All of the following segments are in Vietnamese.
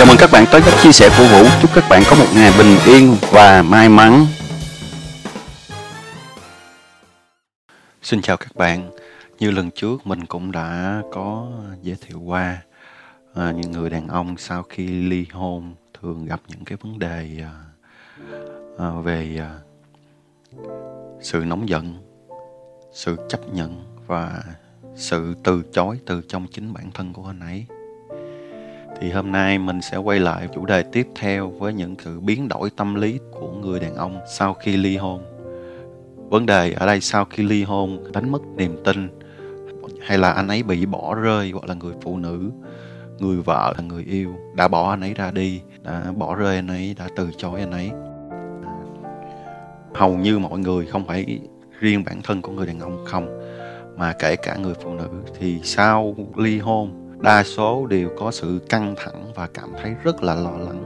Chào mừng các bạn tới các chia sẻ của Vũ. Chúc các bạn có một ngày bình yên và may mắn. Xin chào các bạn. Như lần trước mình cũng đã có giới thiệu qua à, những người đàn ông sau khi ly hôn thường gặp những cái vấn đề à, à, về à, sự nóng giận, sự chấp nhận và sự từ chối từ trong chính bản thân của anh ấy thì hôm nay mình sẽ quay lại chủ đề tiếp theo với những sự biến đổi tâm lý của người đàn ông sau khi ly hôn. Vấn đề ở đây sau khi ly hôn đánh mất niềm tin, hay là anh ấy bị bỏ rơi hoặc là người phụ nữ, người vợ là người yêu đã bỏ anh ấy ra đi, đã bỏ rơi anh ấy, đã từ chối anh ấy. Hầu như mọi người không phải riêng bản thân của người đàn ông không, mà kể cả người phụ nữ. Thì sau ly hôn đa số đều có sự căng thẳng và cảm thấy rất là lo lắng.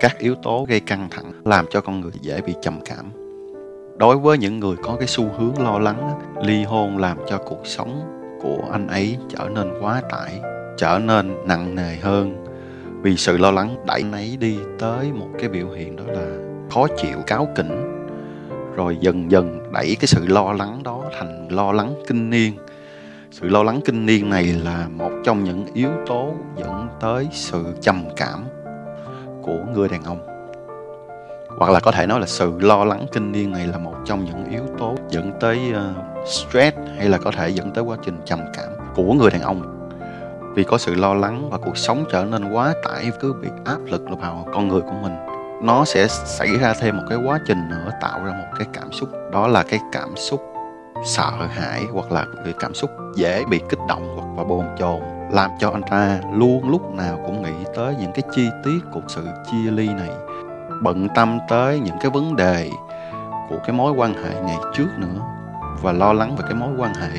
Các yếu tố gây căng thẳng làm cho con người dễ bị trầm cảm. Đối với những người có cái xu hướng lo lắng ly hôn làm cho cuộc sống của anh ấy trở nên quá tải, trở nên nặng nề hơn. Vì sự lo lắng đẩy anh ấy đi tới một cái biểu hiện đó là khó chịu cáo kỉnh. Rồi dần dần đẩy cái sự lo lắng đó thành lo lắng kinh niên sự lo lắng kinh niên này là một trong những yếu tố dẫn tới sự trầm cảm của người đàn ông. Hoặc là có thể nói là sự lo lắng kinh niên này là một trong những yếu tố dẫn tới uh, stress hay là có thể dẫn tới quá trình trầm cảm của người đàn ông. Vì có sự lo lắng và cuộc sống trở nên quá tải cứ bị áp lực vào con người của mình nó sẽ xảy ra thêm một cái quá trình nữa tạo ra một cái cảm xúc. Đó là cái cảm xúc sợ hãi hoặc là cái cảm xúc dễ bị kích động hoặc là bồn chồn, làm cho anh ta luôn lúc nào cũng nghĩ tới những cái chi tiết của sự chia ly này, bận tâm tới những cái vấn đề của cái mối quan hệ ngày trước nữa và lo lắng về cái mối quan hệ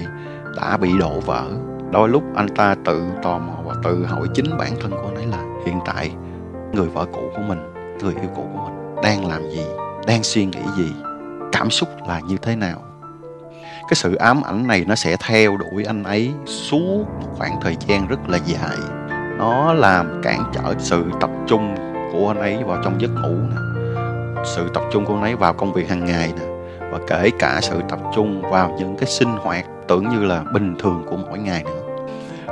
đã bị đổ vỡ. Đôi lúc anh ta tự tò mò và tự hỏi chính bản thân của anh ấy là hiện tại người vợ cũ của mình, người yêu cũ của mình đang làm gì, đang suy nghĩ gì, cảm xúc là như thế nào? Cái sự ám ảnh này nó sẽ theo đuổi anh ấy suốt một khoảng thời gian rất là dài. Nó làm cản trở sự tập trung của anh ấy vào trong giấc ngủ nè sự tập trung của anh ấy vào công việc hàng ngày nè và kể cả sự tập trung vào những cái sinh hoạt tưởng như là bình thường của mỗi ngày nữa.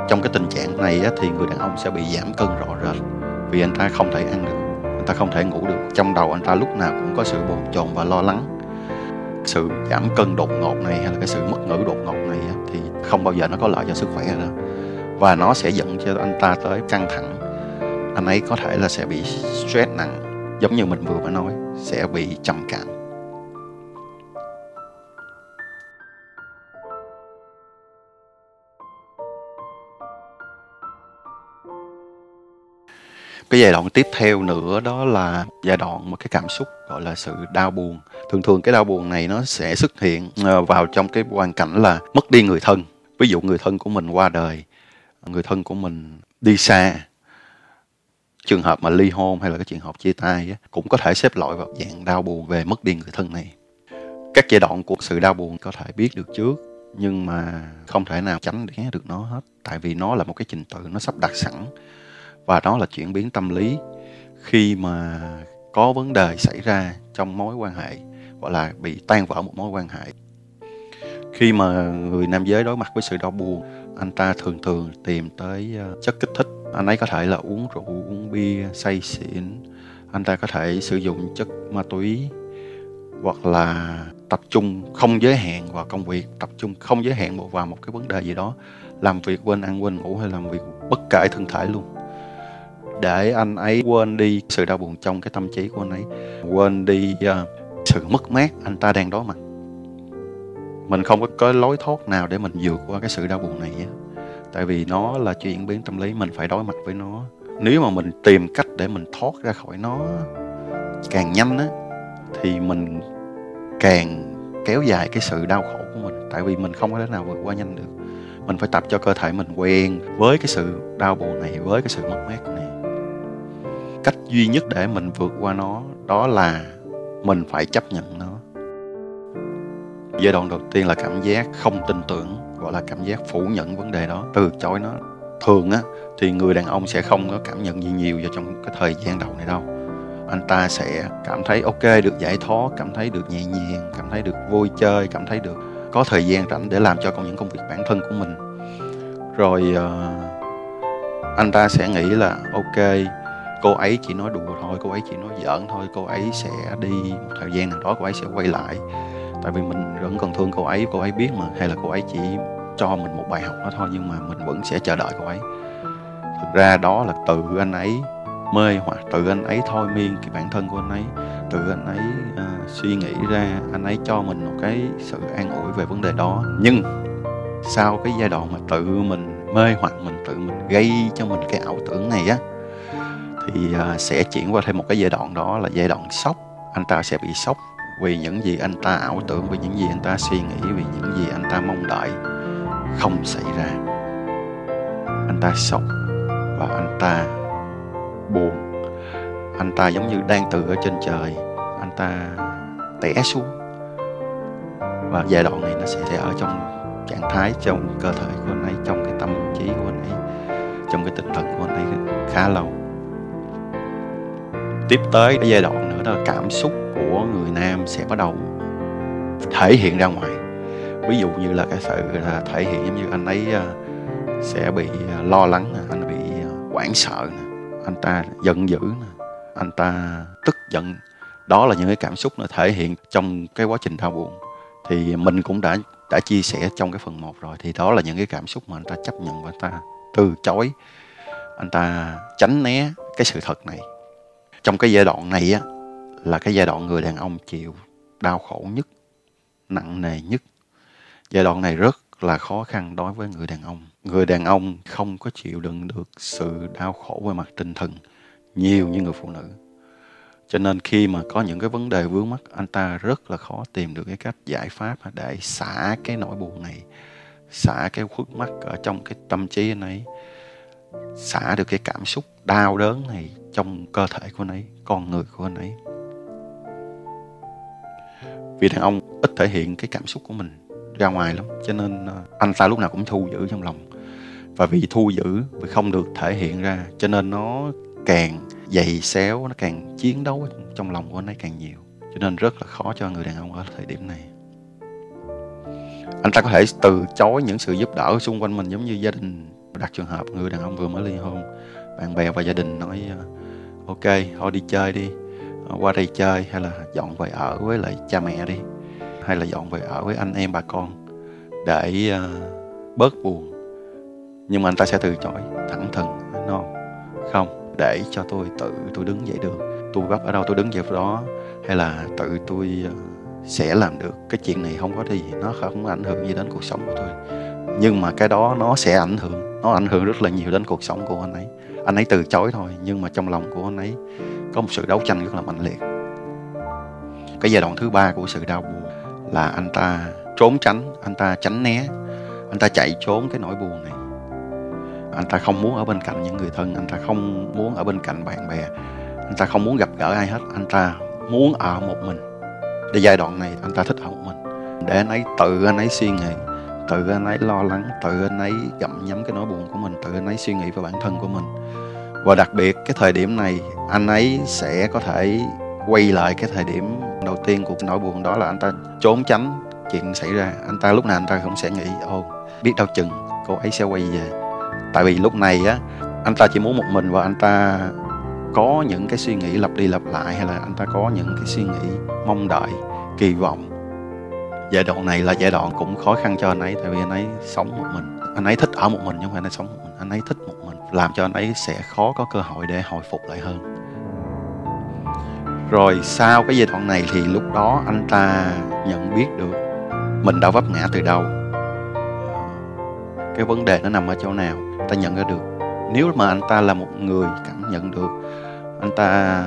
Trong cái tình trạng này á, thì người đàn ông sẽ bị giảm cân rõ rệt vì anh ta không thể ăn được anh ta không thể ngủ được. Trong đầu anh ta lúc nào cũng có sự bồn chồn và lo lắng sự giảm cân đột ngột này hay là cái sự mất ngủ đột ngột này thì không bao giờ nó có lợi cho sức khỏe đâu. Và nó sẽ dẫn cho anh ta tới căng thẳng. Anh ấy có thể là sẽ bị stress nặng, giống như mình vừa mới nói, sẽ bị trầm cảm. Cái giai đoạn tiếp theo nữa đó là giai đoạn một cái cảm xúc, gọi là sự đau buồn. Thường thường cái đau buồn này nó sẽ xuất hiện ờ, vào trong cái hoàn cảnh là mất đi người thân. Ví dụ người thân của mình qua đời, người thân của mình đi xa. Trường hợp mà ly hôn hay là cái trường hợp chia tay cũng có thể xếp loại vào dạng đau buồn về mất đi người thân này. Các giai đoạn của sự đau buồn có thể biết được trước, nhưng mà không thể nào tránh né được nó hết, tại vì nó là một cái trình tự nó sắp đặt sẵn và đó là chuyển biến tâm lý khi mà có vấn đề xảy ra trong mối quan hệ, gọi là bị tan vỡ một mối quan hệ. Khi mà người nam giới đối mặt với sự đau buồn, anh ta thường thường tìm tới ờ, chất kích thích. Anh ấy có thể là uống rượu, uống bia, say xỉn. Anh ta có thể sử dụng chất ma túy hoặc là tập trung không giới hạn vào công việc, tập trung không giới hạn vào một cái vấn đề gì đó, làm việc quên ăn quên ngủ hay làm việc bất kể thân thể luôn để anh ấy quên đi sự đau buồn trong cái tâm trí của anh ấy. Quên đi uh, sự mất mát anh ta đang đối mặt. Mình không có, có lối thoát nào để mình vượt qua cái sự đau buồn này tại vì nó là chuyển biến tâm lý mình phải đối mặt với nó. Nếu mà mình tìm cách để mình thoát ra khỏi nó càng nhanh á thì mình càng kéo dài cái sự đau khổ của mình. Tại vì mình không có thể nào vượt qua nhanh được. Mình phải tập cho cơ thể mình quen với cái sự đau buồn này với cái sự mất mát này cách duy nhất để mình vượt qua nó đó là mình phải chấp nhận nó. Giai đoạn đầu tiên là cảm giác không tin tưởng gọi là cảm giác phủ nhận vấn đề đó từ chối nó. Thường á thì người đàn ông sẽ không có cảm nhận gì nhiều vào trong cái thời gian đầu này đâu. Anh ta sẽ cảm thấy ok được giải thoát cảm thấy được nhẹ nhàng cảm thấy được vui chơi cảm thấy được có thời gian rảnh để làm cho con những công việc bản thân của mình. Rồi uh, anh ta sẽ nghĩ là ok cô ấy chỉ nói đùa thôi cô ấy chỉ nói giỡn thôi cô ấy sẽ đi một thời gian nào đó cô ấy sẽ quay lại. Tại vì mình vẫn còn thương cô ấy cô ấy biết mà hay là cô ấy chỉ cho mình một bài học đó thôi nhưng mà mình vẫn sẽ chờ đợi cô ấy. Thực ra đó là từ anh ấy mê hoặc tự anh ấy thôi miên cái bản thân của anh ấy tự anh ấy uh, suy nghĩ ra anh ấy cho mình một cái sự an ủi về vấn đề đó. Nhưng sau cái giai đoạn mà tự mình mê hoặc mình tự mình gây cho mình cái ảo tưởng này á thì ờ, sẽ chuyển qua thêm một cái giai đoạn đó là giai đoạn sốc. Anh ta sẽ bị sốc vì những gì anh ta ảo tưởng, vì những gì anh ta suy nghĩ, vì những gì anh ta mong đợi không xảy ra. Anh ta sốc và anh ta buồn. Anh ta giống như đang từ ở trên trời, anh ta té xuống. Và giai đoạn này nó sẽ sẽ ở trong trạng thái, trong cơ thể của anh ấy, trong cái tâm trí của anh ấy, trong cái tinh thần của anh ấy khá lâu tiếp tới cái giai đoạn nữa đó là cảm xúc của người nam sẽ bắt đầu thể hiện ra ngoài. Ví dụ như là cái sự là thể hiện giống như anh ấy à, sẽ bị à, lo lắng anh bị à, hoảng sợ anh ta giận dữ anh ta tức giận. Đó là những cái cảm xúc nó thể hiện trong cái quá trình đau buồn. Thì mình cũng đã đã chia sẻ trong cái phần 1 rồi, thì đó là những cái cảm xúc mà anh ta chấp nhận và anh ta từ chối, anh ta tránh né cái sự thật này trong cái giai đoạn này á, là cái giai đoạn người đàn ông chịu đau khổ nhất, nặng nề nhất. Giai đoạn này rất là khó khăn đối với người đàn ông. Người đàn ông không có chịu đựng được sự đau khổ về mặt tinh thần nhiều như người phụ nữ. Cho nên khi mà có những cái vấn đề vướng mắt anh ta rất là khó tìm được cái cách giải pháp để xả cái nỗi buồn này, xả cái khuất mắt ở trong cái tâm trí anh ấy xả được cái cảm xúc đau đớn này trong cơ thể của anh ấy, con người của anh ấy. Vì đàn ông ít thể hiện cái cảm xúc của mình ra ngoài lắm, cho nên ờ, anh ta lúc nào cũng thu giữ trong lòng. Và vì thu giữ vì không được thể hiện ra, cho nên nó càng dày xéo, nó càng chiến đấu trong lòng của anh ấy càng nhiều. Cho nên rất là khó cho người đàn ông ở thời điểm này. Anh ta có thể từ chối những sự giúp đỡ xung quanh mình giống như gia đình đặt trường hợp người đàn ông vừa mới ly hôn bạn bè và gia đình nói ờ, ok thôi đi chơi đi ờ, qua đây chơi hay là dọn về ở với lại cha mẹ đi hay là dọn về ở với anh em bà con để uh, bớt buồn. Nhưng mà anh ta sẽ từ chối thẳng thừng no không để cho tôi tự tôi đứng dậy được. Tôi bắt ở đâu tôi đứng dậy đó hay là tự tôi uh, sẽ làm được. Cái chuyện này không có gì nó không ảnh hưởng gì đến cuộc sống của tôi nhưng mà cái đó nó sẽ ảnh hưởng, nó ảnh hưởng rất là nhiều đến cuộc sống của anh ấy. Anh ấy từ chối thôi, nhưng mà trong lòng của anh ấy có một sự đấu tranh rất là mạnh liệt. Cái giai đoạn thứ ba của sự đau buồn là anh ta trốn tránh, anh ta tránh né, anh ta chạy trốn cái nỗi buồn này. Anh ta không muốn ở bên cạnh những người thân, anh ta không muốn ở bên cạnh bạn bè, anh ta không muốn gặp gỡ ai hết, anh ta muốn ở một mình. Để giai đoạn này anh ta thích ở một mình. Để anh ấy tự anh ấy suy nghĩ tự anh ấy lo lắng, tự anh ấy gặm nhấm cái nỗi buồn của mình, tự anh ấy suy nghĩ về bản thân của mình. Và đặc biệt cái thời điểm này, anh ấy sẽ có thể quay lại cái thời điểm đầu tiên của nỗi buồn đó là anh ta trốn tránh chuyện xảy ra. Anh ta lúc nào anh ta cũng sẽ nghĩ ô biết đâu chừng cô ấy sẽ quay về. Tại vì lúc này á, anh ta chỉ muốn một mình và anh ta có những cái suy nghĩ lặp đi lặp lại, hay là anh ta có những cái suy nghĩ mong đợi, kỳ vọng giai đoạn này là giai đoạn cũng khó khăn cho anh ấy, tại vì anh ấy sống một mình. Anh ấy thích ở một mình, nhưng mà anh ấy sống một mình. Anh ấy thích một mình, làm cho anh ấy sẽ khó có cơ hội để hồi phục lại hơn. Rồi sau cái giai đoạn này thì lúc đó anh ta nhận biết được mình đã vấp ngã từ đâu. Cái vấn đề nó nằm ở chỗ nào? Ta nhận ra được. Nếu mà anh ta là một người cảm nhận được, anh ta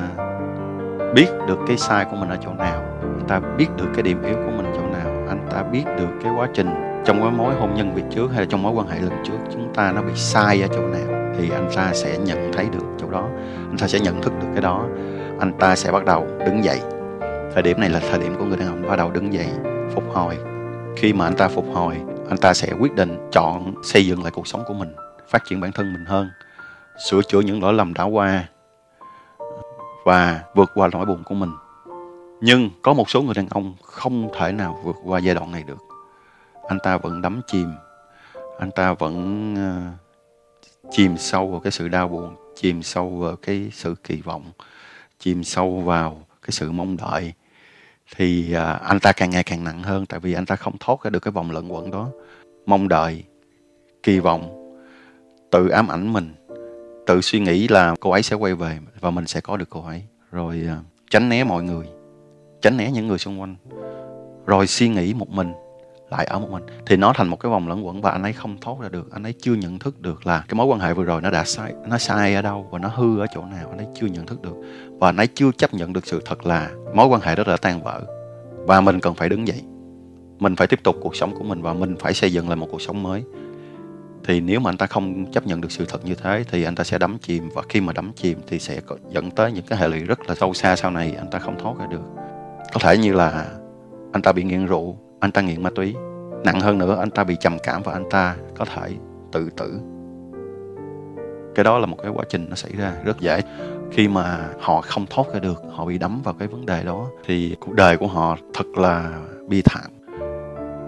biết được cái sai của mình ở chỗ nào, anh ta biết được cái điểm yếu của mình ta biết được cái quá trình trong cái mối hôn nhân việc trước hay là trong mối quan hệ lần trước chúng ta nó bị sai ở chỗ nào, thì anh ta sẽ nhận thấy được chỗ đó, anh ta sẽ nhận thức được cái đó. Anh ta sẽ bắt đầu đứng dậy. Thời điểm này là thời điểm của người đàn ông bắt đầu đứng dậy, phục hồi. Khi mà anh ta phục hồi, anh ta sẽ quyết định chọn xây dựng lại cuộc sống của mình, phát triển bản thân mình hơn, sửa chữa những lỗi lầm đã qua và vượt qua nỗi buồn của mình nhưng có một số người đàn ông không thể nào vượt qua giai đoạn này được. Anh ta vẫn đắm chìm. Anh ta vẫn uh, chìm sâu vào cái sự đau buồn chìm sâu vào cái sự kỳ vọng chìm sâu vào cái sự mong đợi. Thì uh, anh ta càng ngày càng nặng hơn tại vì anh ta không thoát ra được cái vòng lẫn quẩn đó. Mong đợi kỳ vọng tự ám ảnh mình tự suy nghĩ là cô ấy sẽ quay về và mình sẽ có được cô ấy. Rồi uh, tránh né mọi người tránh né những người xung quanh. Rồi suy nghĩ một mình, lại ở một mình. Thì nó thành một cái vòng lẫn quẩn và anh ấy không thoát ra được. Anh ấy chưa nhận thức được là cái mối quan hệ vừa rồi nó đã sai, nó sai ở đâu và nó hư ở chỗ nào. Anh ấy chưa nhận thức được. Và anh ấy chưa chấp nhận được sự thật là mối quan hệ đó đã tan vỡ. Và mình cần phải đứng dậy. Mình phải tiếp tục cuộc sống của mình và mình phải xây dựng lại một cuộc sống mới. Thì nếu mà anh ta không chấp nhận được sự thật như thế thì anh ta sẽ đắm chìm. Và khi mà đắm chìm thì sẽ dẫn tới những cái hệ lụy rất là sâu xa sau này. Anh ta không thoát ra được có thể như là anh ta bị nghiện rượu, anh ta nghiện ma túy. Nặng hơn nữa, anh ta bị trầm cảm và anh ta có thể tự tử. Cái đó là một cái quá trình nó xảy ra rất dễ. Khi mà họ không thoát ra được, họ bị đắm vào cái vấn đề đó, thì cuộc đời của họ thật là bi thảm.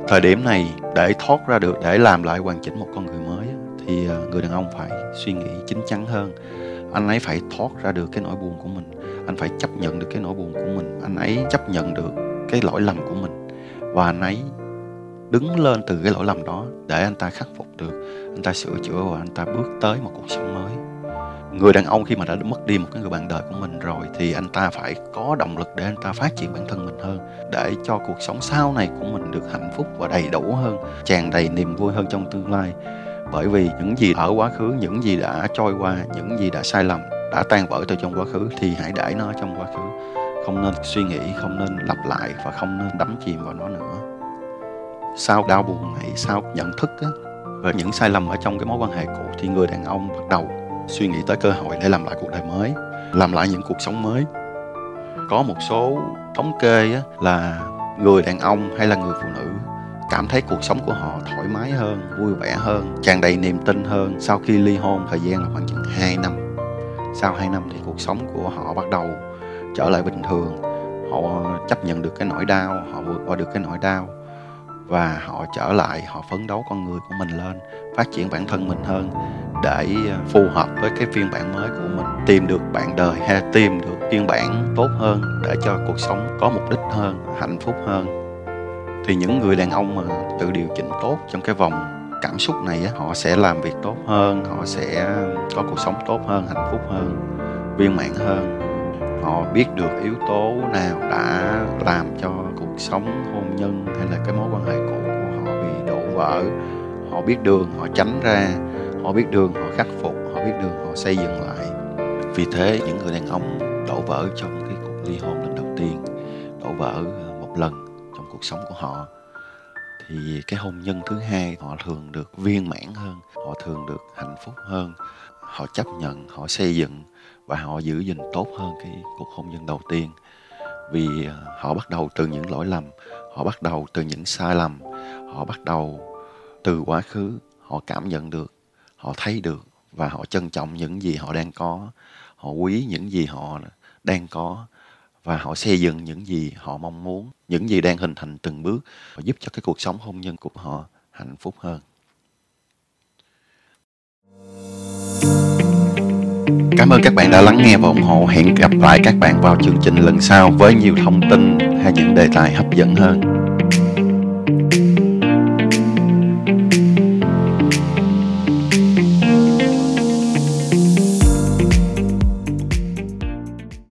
Thời điểm này, để thoát ra được, để làm lại hoàn chỉnh một con người mới thì ờ, người đàn ông phải suy nghĩ chín chắn hơn. Anh ấy phải thoát ra được cái nỗi buồn của mình anh phải chấp nhận được cái nỗi buồn của mình, anh ấy chấp nhận được cái lỗi lầm của mình, và anh ấy đứng lên từ cái lỗi lầm đó để anh ta khắc phục được, anh ta sửa chữa và anh ta bước tới một cuộc sống mới. Người đàn ông khi mà đã mất đi một cái người bạn đời của mình rồi thì anh ta phải có động lực để anh ta phát triển bản thân mình hơn, để cho cuộc sống sau này của mình được hạnh phúc và đầy đủ hơn, tràn đầy niềm vui hơn trong tương lai. Bởi vì những gì ở quá khứ, những gì đã trôi qua, những gì đã sai lầm đã tan vỡ từ trong quá khứ thì hãy để nó trong quá khứ. Không nên suy nghĩ không nên lặp lại và không nên đắm chìm vào nó nữa. Sau đau buồn này sau nhận thức á, về những sai lầm ở trong cái mối quan hệ cũ thì người đàn ông bắt đầu suy nghĩ tới cơ hội để làm lại cuộc đời mới làm lại những cuộc sống mới. Có một số thống kê á, là người đàn ông hay là người phụ nữ cảm thấy cuộc sống của họ thoải mái hơn vui vẻ hơn tràn đầy niềm tin hơn sau khi ly hôn thời gian là khoảng chừng 2 năm sau 2 năm thì cuộc sống của họ bắt đầu trở lại bình thường. Họ chấp nhận được cái nỗi đau, họ vượt qua được cái nỗi đau và họ trở lại, họ phấn đấu con người của mình lên, phát triển bản thân mình hơn để à, phù hợp với cái phiên bản mới của mình, tìm được bạn đời hay tìm được phiên bản tốt hơn để cho cuộc sống có mục đích hơn, hạnh phúc hơn. Thì những người đàn ông mà tự điều chỉnh tốt trong cái vòng cảm xúc này họ sẽ làm việc tốt hơn, họ sẽ có cuộc sống tốt hơn, hạnh phúc hơn, viên mãn hơn. Họ biết được yếu tố nào đã làm cho cuộc sống hôn nhân hay là cái mối quan hệ cũ của họ bị đổ vỡ. Họ biết đường họ tránh ra, họ biết đường họ khắc phục, họ biết đường họ xây dựng lại. Vì thế những người đàn ông đổ vỡ trong cái cuộc ly hôn lần đầu tiên, đổ vỡ một lần trong cuộc sống của họ thì cái hôn nhân thứ hai họ thường được viên mãn hơn, họ thường được hạnh phúc hơn. Họ chấp nhận, họ xây dựng và họ giữ gìn tốt hơn cái cuộc hôn nhân đầu tiên. Vì à, họ bắt đầu từ những lỗi lầm, họ bắt đầu từ những sai lầm, họ bắt đầu từ quá khứ, họ cảm nhận được, họ thấy được và họ trân trọng những gì họ đang có, họ quý những gì họ đang có và họ xây dựng những gì họ mong muốn, những gì đang hình thành từng bước và giúp cho cái cuộc sống hôn nhân của họ hạnh phúc hơn Cảm ơn các bạn đã lắng nghe và ủng hộ. Hẹn gặp lại các bạn vào chương trình lần sau với nhiều thông tin hay những đề tài hấp dẫn hơn.